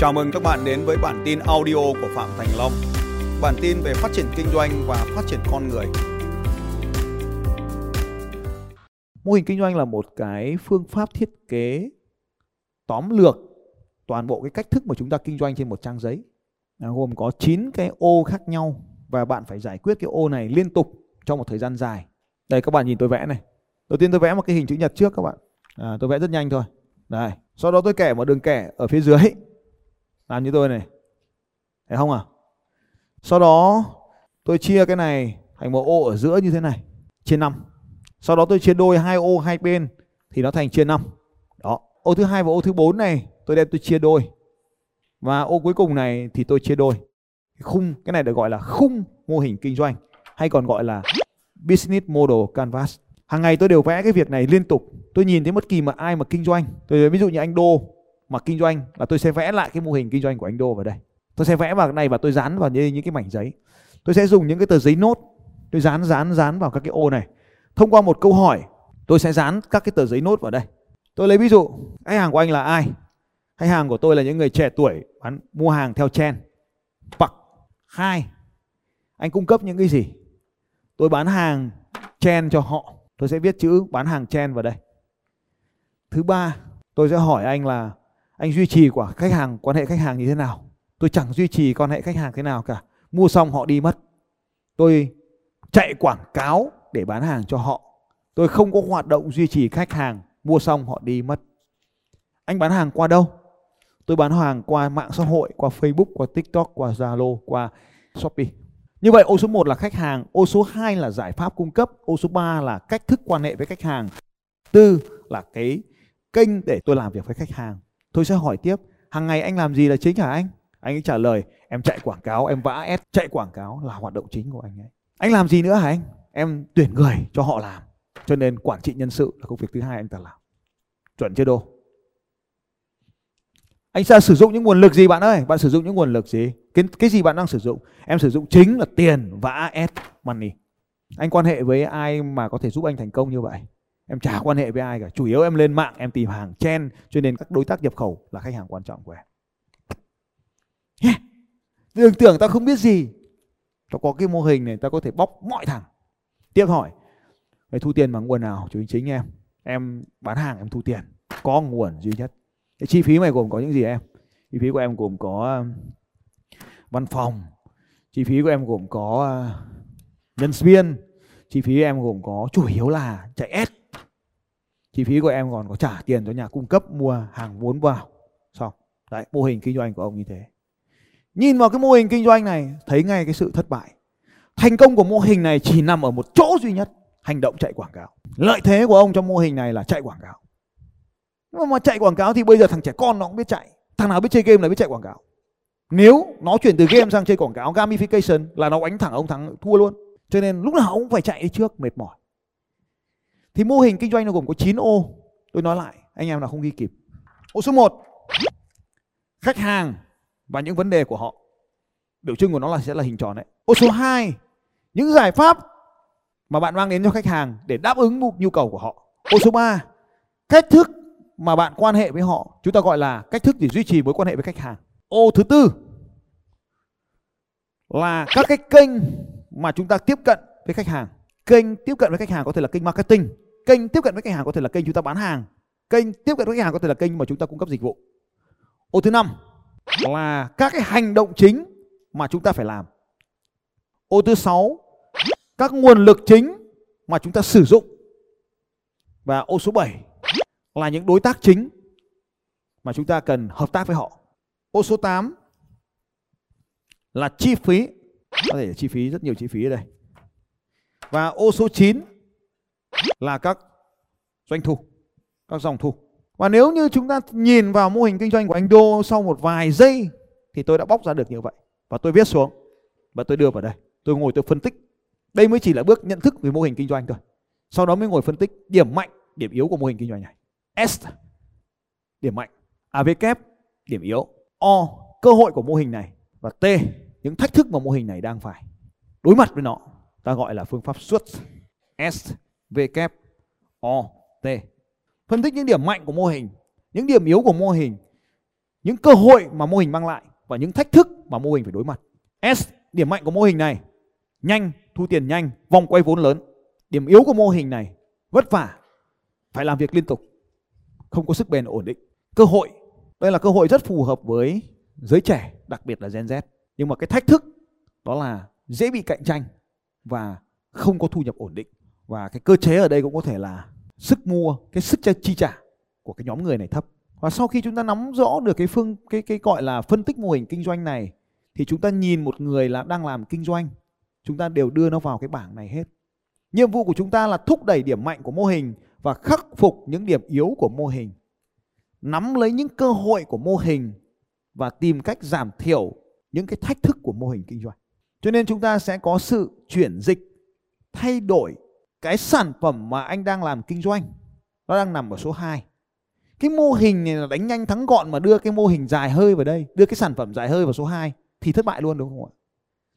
Chào mừng các bạn đến với bản tin audio của Phạm Thành Long. Bản tin về phát triển kinh doanh và phát triển con người. Mô hình kinh doanh là một cái phương pháp thiết kế tóm lược toàn bộ cái cách thức mà chúng ta kinh doanh trên một trang giấy. À, gồm có 9 cái ô khác nhau và bạn phải giải quyết cái ô này liên tục trong một thời gian dài. Đây các bạn nhìn tôi vẽ này. Đầu tiên tôi vẽ một cái hình chữ nhật trước các bạn. À, tôi vẽ rất nhanh thôi. Đây. Sau đó tôi kẻ một đường kẻ ở phía dưới làm như tôi này. Thấy không à sau đó, tôi chia cái này thành một ô ở giữa như thế này. Chia 5 sau đó tôi chia đôi hai ô hai bên thì nó thành chia 5 đó. Ô thứ hai và ô thứ bốn này, tôi đem tôi chia đôi. Và ô cuối cùng này thì tôi chia đôi. Khung, cái này được gọi là khung mô hình kinh doanh, hay còn gọi là business model canvas. Hàng ngày tôi đều vẽ cái việc này liên tục. Tôi nhìn thấy bất kỳ mà ai mà kinh doanh. Tôi, ví dụ như anh đô mà kinh doanh là tôi sẽ vẽ lại cái mô hình kinh doanh của anh Đô vào đây. Tôi sẽ vẽ vào cái này và tôi dán vào như những cái mảnh giấy. Tôi sẽ dùng những cái tờ giấy nốt tôi dán dán dán vào các cái ô này. Thông qua một câu hỏi, tôi sẽ dán các cái tờ giấy nốt vào đây. Tôi lấy ví dụ, khách hàng của anh là ai? Khách hàng của tôi là những người trẻ tuổi bán mua hàng theo trend. bậc hai, anh cung cấp những cái gì? Tôi bán hàng trend cho họ. Tôi sẽ viết chữ bán hàng trend vào đây. Thứ ba, tôi sẽ hỏi anh là anh duy trì của khách hàng, quan hệ khách hàng như thế nào? Tôi chẳng duy trì quan hệ khách hàng thế nào cả. Mua xong họ đi mất. Tôi chạy quảng cáo để bán hàng cho họ. Tôi không có hoạt động duy trì khách hàng. Mua xong họ đi mất. Anh bán hàng qua đâu? Tôi bán hàng qua mạng xã hội, qua facebook, qua tiktok, qua zalo, qua shopee. Như vậy, ô số 1 là khách hàng, ô số 2 là giải pháp cung cấp, ô số 3 là cách thức quan hệ với khách hàng. Tư là cái kênh để tôi làm việc với khách hàng. Tôi sẽ hỏi tiếp, hàng ngày anh làm gì là chính hả anh? Anh ấy trả lời, em chạy quảng cáo, em vã ép, chạy quảng cáo là hoạt động chính của anh ấy. Anh làm gì nữa hả anh? Em tuyển người cho họ làm. Cho nên quản trị nhân sự là công việc thứ hai anh ta làm. Chuẩn chưa đô? Anh sẽ sử dụng những nguồn lực gì bạn ơi? Bạn sử dụng những nguồn lực gì? Cái, cái gì bạn đang sử dụng? Em sử dụng chính là tiền và AS money. Anh quan hệ với ai mà có thể giúp anh thành công như vậy? Em chả quan hệ với ai cả, chủ yếu em lên mạng, em tìm hàng chen, cho nên các đối tác nhập khẩu là khách hàng quan trọng của em. Yeah. đừng tưởng ta không biết gì. Ta có cái mô hình này ta có thể bóc mọi thằng. Tiếp hỏi, mày thu tiền bằng nguồn nào? Chú chính em em bán hàng em thu tiền, có nguồn duy nhất. Cái chi phí mày gồm có những gì em? Chi phí của em gồm có um, văn phòng, chi phí của em gồm có uh, nhân viên, chi phí em gồm có, chủ yếu là chạy ads chi phí của em còn có trả tiền cho nhà cung cấp mua hàng vốn vào. Xong. Đấy, mô hình kinh doanh của ông như thế. Nhìn vào cái mô hình kinh doanh này, thấy ngay cái sự thất bại. Thành công của mô hình này chỉ nằm ở một chỗ duy nhất, hành động chạy quảng cáo. Lợi thế của ông trong mô hình này là chạy quảng cáo. Nhưng mà chạy quảng cáo thì bây giờ thằng trẻ con nó cũng biết chạy. Thằng nào biết chơi game là biết chạy quảng cáo. Nếu nó chuyển từ game sang chơi quảng cáo, gamification, là nó đánh thẳng ông thắng thua luôn. Cho nên lúc nào ông cũng phải chạy đi trước, mệt mỏi thì mô hình kinh doanh nó gồm có 9 ô. Tôi nói lại, anh em nào không ghi kịp. Ô số 1, khách hàng và những vấn đề của họ. Biểu trưng của nó là sẽ là hình tròn đấy. Ô số 2, những giải pháp mà bạn mang đến cho khách hàng để đáp ứng nhu cầu của họ. Ô số 3, cách thức mà bạn quan hệ với họ, chúng ta gọi là cách thức để duy trì mối quan hệ với khách hàng. Ô thứ tư là các cái kênh mà chúng ta tiếp cận với khách hàng kênh tiếp cận với khách hàng có thể là kênh marketing, kênh tiếp cận với khách hàng có thể là kênh chúng ta bán hàng, kênh tiếp cận với khách hàng có thể là kênh mà chúng ta cung cấp dịch vụ. Ô, thứ năm là các cái hành động chính mà chúng ta phải làm. Ô, thứ sáu, các nguồn lực chính mà chúng ta sử dụng. Và ô, số 7 là những đối tác chính mà chúng ta cần hợp tác với họ. Ô, số 8 là chi phí. Có thể là chi phí, rất nhiều chi phí ở đây và ô số 9 là các doanh thu, các dòng thu. Và nếu như chúng ta nhìn vào mô hình kinh doanh của anh Đô sau một vài giây thì tôi đã bóc ra được như vậy. Và tôi viết xuống và tôi đưa vào đây. Tôi ngồi tôi phân tích. Đây mới chỉ là bước nhận thức về mô hình kinh doanh thôi. Sau đó mới ngồi phân tích điểm mạnh, điểm yếu của mô hình kinh doanh này. S điểm mạnh, AV kép điểm yếu, O cơ hội của mô hình này và T những thách thức mà mô hình này đang phải đối mặt với nó ta gọi là phương pháp SWOT S V kép O T phân tích những điểm mạnh của mô hình những điểm yếu của mô hình những cơ hội mà mô hình mang lại và những thách thức mà mô hình phải đối mặt. S, điểm mạnh của mô hình này, nhanh, thu tiền nhanh, vòng quay vốn lớn. Điểm yếu của mô hình này, vất vả, phải làm việc liên tục, không có sức bền ổn định. Cơ hội, đây là cơ hội rất phù hợp với giới trẻ, đặc biệt là Gen Z. Nhưng mà cái thách thức đó là dễ bị cạnh tranh và không có thu nhập ổn định. Và cái cơ chế ở đây cũng có thể là sức mua, cái sức chi trả của cái nhóm người này thấp. Và sau khi chúng ta nắm rõ được cái phương cái cái gọi là phân tích mô hình kinh doanh này thì chúng ta nhìn một người là đang làm kinh doanh, chúng ta đều đưa nó vào cái bảng này hết. Nhiệm vụ của chúng ta là thúc đẩy điểm mạnh của mô hình và khắc phục những điểm yếu của mô hình. Nắm lấy những cơ hội của mô hình và tìm cách giảm thiểu những cái thách thức của mô hình kinh doanh. Cho nên chúng ta sẽ có sự chuyển dịch, thay đổi cái sản phẩm mà anh đang làm kinh doanh. Nó đang nằm ở số 2 cái mô hình này là đánh nhanh thắng gọn mà đưa cái mô hình dài hơi vào đây đưa cái sản phẩm dài hơi vào số 2 thì thất bại luôn đúng không ạ?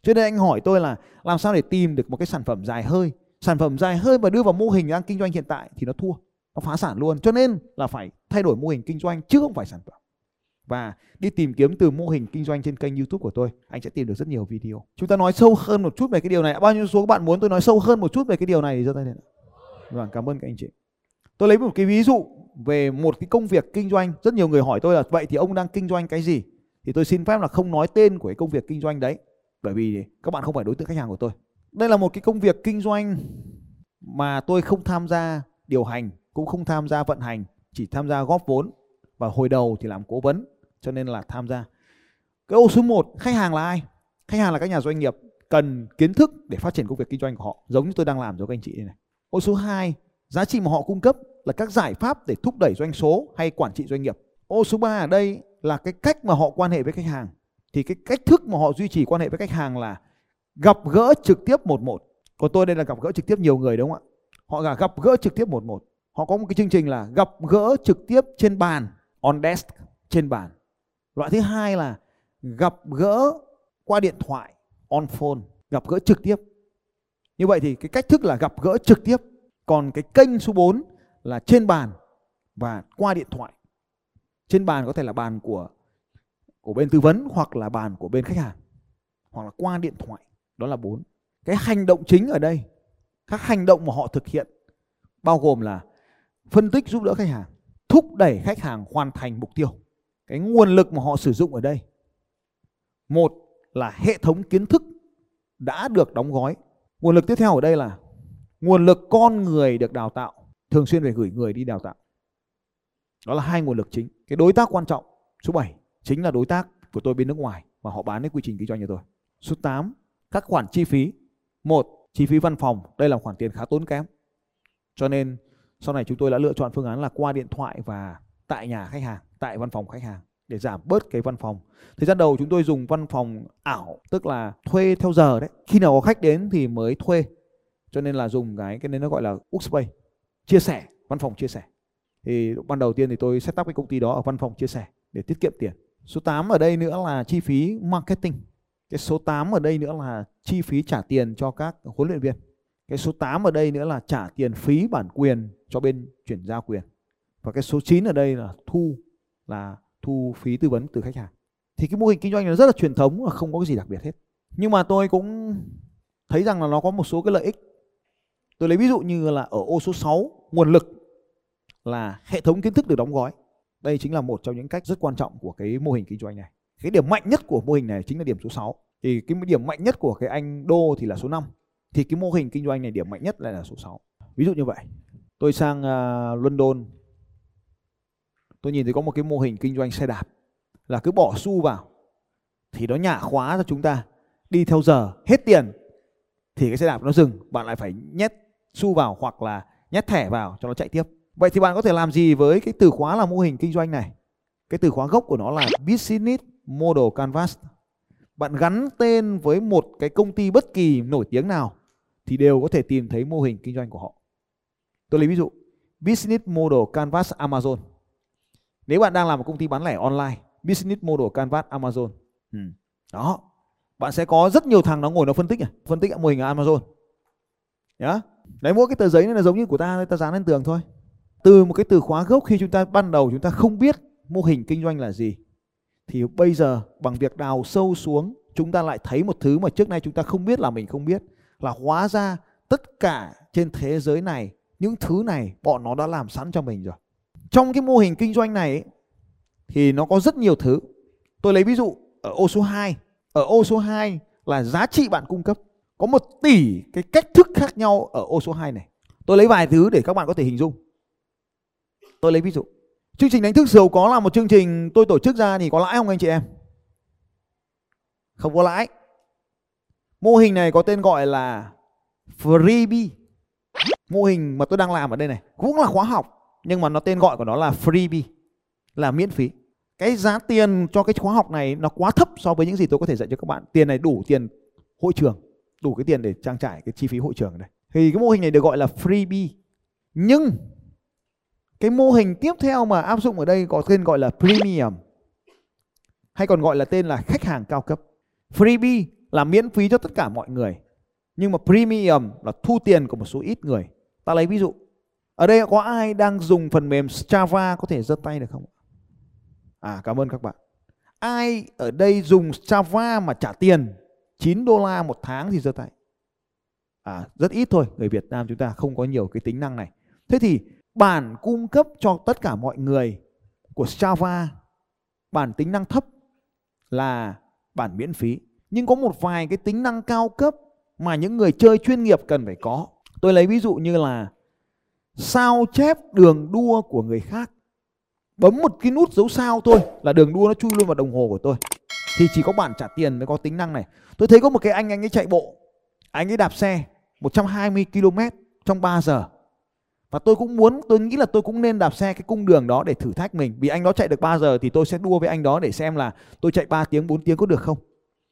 Cho nên anh hỏi tôi là làm sao để tìm được một cái sản phẩm dài hơi? Sản phẩm dài hơi mà đưa vào mô hình đang kinh doanh hiện tại thì nó thua nó phá sản luôn. Cho nên là phải thay đổi mô hình kinh doanh chứ không phải sản phẩm và đi tìm kiếm từ mô hình kinh doanh trên kênh YouTube của tôi, anh sẽ tìm được rất nhiều video. Chúng ta nói sâu hơn một chút về cái điều này. Bao nhiêu số các bạn muốn tôi nói sâu hơn một chút về cái điều này thì giơ tay lên. Vâng, cảm ơn các anh chị. Tôi lấy một cái ví dụ về một cái công việc kinh doanh rất nhiều người hỏi tôi là vậy thì ông đang kinh doanh cái gì thì tôi xin phép là không nói tên của cái công việc kinh doanh đấy bởi vì các bạn không phải đối tượng khách hàng của tôi đây là một cái công việc kinh doanh mà tôi không tham gia điều hành cũng không tham gia vận hành chỉ tham gia góp vốn và hồi đầu thì làm cố vấn cho nên là tham gia cái ô số 1 khách hàng là ai khách hàng là các nhà doanh nghiệp cần kiến thức để phát triển công việc kinh doanh của họ giống như tôi đang làm cho các anh chị này ô số 2 giá trị mà họ cung cấp là các giải pháp để thúc đẩy doanh số hay quản trị doanh nghiệp. Ô số 3 ở đây là cái cách mà họ quan hệ với khách hàng. Thì cái cách thức mà họ duy trì quan hệ với khách hàng là gặp gỡ trực tiếp một một. Còn tôi đây là gặp gỡ trực tiếp nhiều người đúng không ạ? Họ là gặp gỡ trực tiếp một một. Họ có một cái chương trình là gặp gỡ trực tiếp trên bàn, on desk, trên bàn. Loại thứ hai là gặp gỡ qua điện thoại, on phone, gặp gỡ trực tiếp. Như vậy thì cái cách thức là gặp gỡ trực tiếp. Còn cái kênh số 4 là trên bàn và qua điện thoại. Trên bàn có thể là bàn của của bên tư vấn hoặc là bàn của bên khách hàng hoặc là qua điện thoại. Đó là bốn. Cái hành động chính ở đây, các hành động mà họ thực hiện bao gồm là phân tích giúp đỡ khách hàng, thúc đẩy khách hàng hoàn thành mục tiêu. Cái nguồn lực mà họ sử dụng ở đây. Một là hệ thống kiến thức đã được đóng gói. Nguồn lực tiếp theo ở đây là nguồn lực con người được đào tạo, thường xuyên phải gửi người đi đào tạo. Đó là hai nguồn lực chính. Cái đối tác quan trọng, số 7 chính là đối tác của tôi bên nước ngoài mà họ bán cái quy trình kinh doanh cho tôi. Số 8 các khoản chi phí. Một, chi phí văn phòng, đây là khoản tiền khá tốn kém. Cho nên sau này chúng tôi đã lựa chọn phương án là qua điện thoại và tại nhà khách hàng, tại văn phòng khách hàng để giảm bớt cái văn phòng. Thời gian đầu chúng tôi dùng văn phòng ảo, tức là thuê theo giờ đấy. Khi nào có khách đến thì mới thuê. Cho nên là dùng cái cái nên nó gọi là workspace chia sẻ, văn phòng chia sẻ. Thì ban đầu tiên thì tôi set up cái công ty đó ở văn phòng chia sẻ để tiết kiệm tiền. Số 8 ở đây nữa là chi phí marketing. Cái số 8 ở đây nữa là chi phí trả tiền cho các huấn luyện viên. Cái số 8 ở đây nữa là trả tiền phí bản quyền cho bên chuyển giao quyền và cái số 9 ở đây là thu là thu phí tư vấn từ khách hàng thì cái mô hình kinh doanh nó rất là truyền thống và không có cái gì đặc biệt hết nhưng mà tôi cũng thấy rằng là nó có một số cái lợi ích Tôi lấy ví dụ như là ở ô số 6 nguồn lực là hệ thống kiến thức được đóng gói. Đây chính là một trong những cách rất quan trọng của cái mô hình kinh doanh này. Cái điểm mạnh nhất của mô hình này chính là điểm số 6. Thì cái điểm mạnh nhất của cái anh Đô thì là số 5. Thì cái mô hình kinh doanh này điểm mạnh nhất lại là số 6. Ví dụ như vậy. Tôi sang uh, London. Tôi nhìn thấy có một cái mô hình kinh doanh xe đạp là cứ bỏ xu vào, thì nó nhả khóa cho chúng ta đi theo giờ hết tiền, thì cái xe đạp nó dừng, bạn lại phải nhét xu vào hoặc là nhét thẻ vào cho nó chạy tiếp. Vậy thì bạn có thể làm gì với cái từ khóa là mô hình kinh doanh này? Cái từ khóa gốc của nó là Business Model Canvas. Bạn gắn tên với một cái công ty bất kỳ nổi tiếng nào thì đều có thể tìm thấy mô hình kinh doanh của họ. Tôi lấy ví dụ, Business Model Canvas Amazon. Nếu bạn đang làm một công ty bán lẻ online, Business Model Canvas Amazon. Ừ. Đó. Bạn sẽ có rất nhiều thằng nó ngồi nó phân tích này, phân tích mô hình Amazon. Nhá. Đấy mỗi cái tờ giấy này là giống như của ta, ta dán lên tường thôi. Từ một cái từ khóa gốc khi chúng ta ban đầu chúng ta không biết mô hình kinh doanh là gì thì bây giờ bằng việc đào sâu xuống chúng ta lại thấy một thứ mà trước nay chúng ta không biết là mình không biết là hóa ra tất cả trên thế giới này những thứ này bọn nó đã làm sẵn cho mình rồi trong cái mô hình kinh doanh này ấy, thì nó có rất nhiều thứ. Tôi lấy ví dụ ở ô số 2 ở ô số 2 là giá trị bạn cung cấp. Có một tỷ cái cách thức khác nhau ở ô số 2 này. Tôi lấy vài thứ để các bạn có thể hình dung. Tôi lấy ví dụ. Chương trình đánh thức giàu có là một chương trình tôi tổ chức ra thì có lãi không anh chị em? Không có lãi. Mô hình này có tên gọi là freebie. Mô hình mà tôi đang làm ở đây này cũng là khóa học nhưng mà nó tên gọi của nó là freebie, là miễn phí. Cái giá tiền cho cái khóa học này nó quá thấp so với những gì tôi có thể dạy cho các bạn. Tiền này đủ tiền hội trường, đủ cái tiền để trang trải cái chi phí hội trường này đây. Thì cái mô hình này được gọi là freebie. Nhưng cái mô hình tiếp theo mà áp dụng ở đây có tên gọi là premium, hay còn gọi là tên là khách hàng cao cấp. Freebie là miễn phí cho tất cả mọi người, nhưng mà premium là thu tiền của một số ít người. Ta lấy ví dụ ở đây có ai đang dùng phần mềm Strava có thể giơ tay được không à cảm ơn các bạn. Ai ở đây dùng Strava mà trả tiền 9 đô la một tháng thì giơ tay? À rất ít thôi, người Việt Nam chúng ta không có nhiều cái tính năng này. Thế thì bản cung cấp cho tất cả mọi người của Strava, bản tính năng thấp là bản miễn phí. Nhưng có một vài cái tính năng cao cấp mà những người chơi chuyên nghiệp cần phải có. Tôi lấy ví dụ như là sao chép đường đua của người khác? Bấm một cái nút dấu sao thôi là đường đua nó chui luôn vào đồng hồ của tôi. Thì chỉ có bản trả tiền mới có tính năng này. Tôi thấy có một cái anh anh ấy chạy bộ. Anh ấy đạp xe 120 km trong 3 giờ. Và tôi cũng muốn, tôi nghĩ là tôi cũng nên đạp xe cái cung đường đó để thử thách mình. Vì anh đó chạy được 3 giờ thì tôi sẽ đua với anh đó để xem là tôi chạy 3 tiếng 4 tiếng có được không?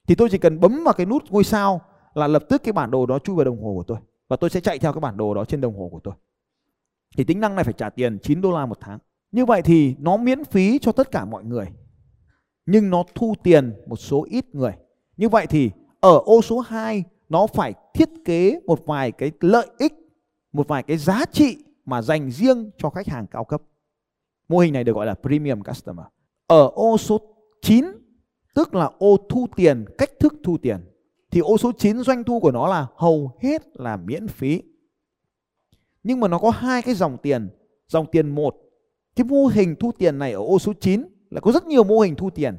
Thì tôi chỉ cần bấm vào cái nút ngôi sao là lập tức cái bản đồ đó chui vào đồng hồ của tôi. Và tôi sẽ chạy theo cái bản đồ đó trên đồng hồ của tôi thì tính năng này phải trả tiền 9 đô la một tháng. Như vậy thì nó miễn phí cho tất cả mọi người, nhưng nó thu tiền một số ít người. Như vậy thì ở ô số 2 nó phải thiết kế một vài cái lợi ích, một vài cái giá trị mà dành riêng cho khách hàng cao cấp. Mô hình này được gọi là premium customer. Ở ô số 9 tức là ô thu tiền, cách thức thu tiền, thì ô số 9 doanh thu của nó là hầu hết là miễn phí nhưng mà nó có hai cái dòng tiền. Dòng tiền một, cái mô hình thu tiền này ở ô số 9 là có rất nhiều mô hình thu tiền.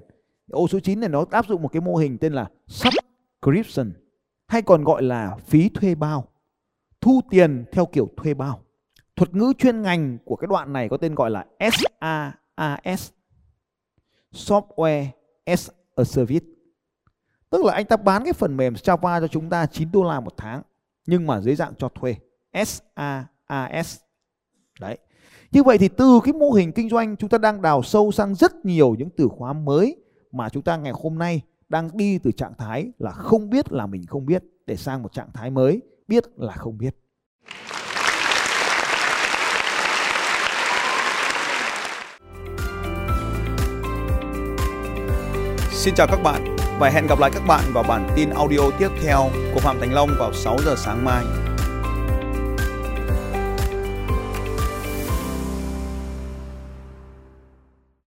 Ô số 9 này nó áp dụng một cái mô hình tên là subscription, hay còn gọi là phí thuê bao, thu tiền theo kiểu thuê bao. Thuật ngữ chuyên ngành của cái đoạn này có tên gọi là SaaS Software as a Service. Tức là anh ta bán cái phần mềm Java cho chúng ta 9 đô la một tháng, nhưng mà dưới dạng cho thuê. SaaS đấy như vậy thì từ cái mô hình kinh doanh, chúng ta đang đào sâu sang rất nhiều những từ khóa mới mà chúng ta ngày hôm nay đang đi từ trạng thái là không biết là mình không biết để sang một trạng thái mới, biết là không biết. Xin chào các bạn và hẹn gặp lại các bạn vào bản tin audio tiếp theo của Phạm Thành Long vào 6 giờ sáng mai.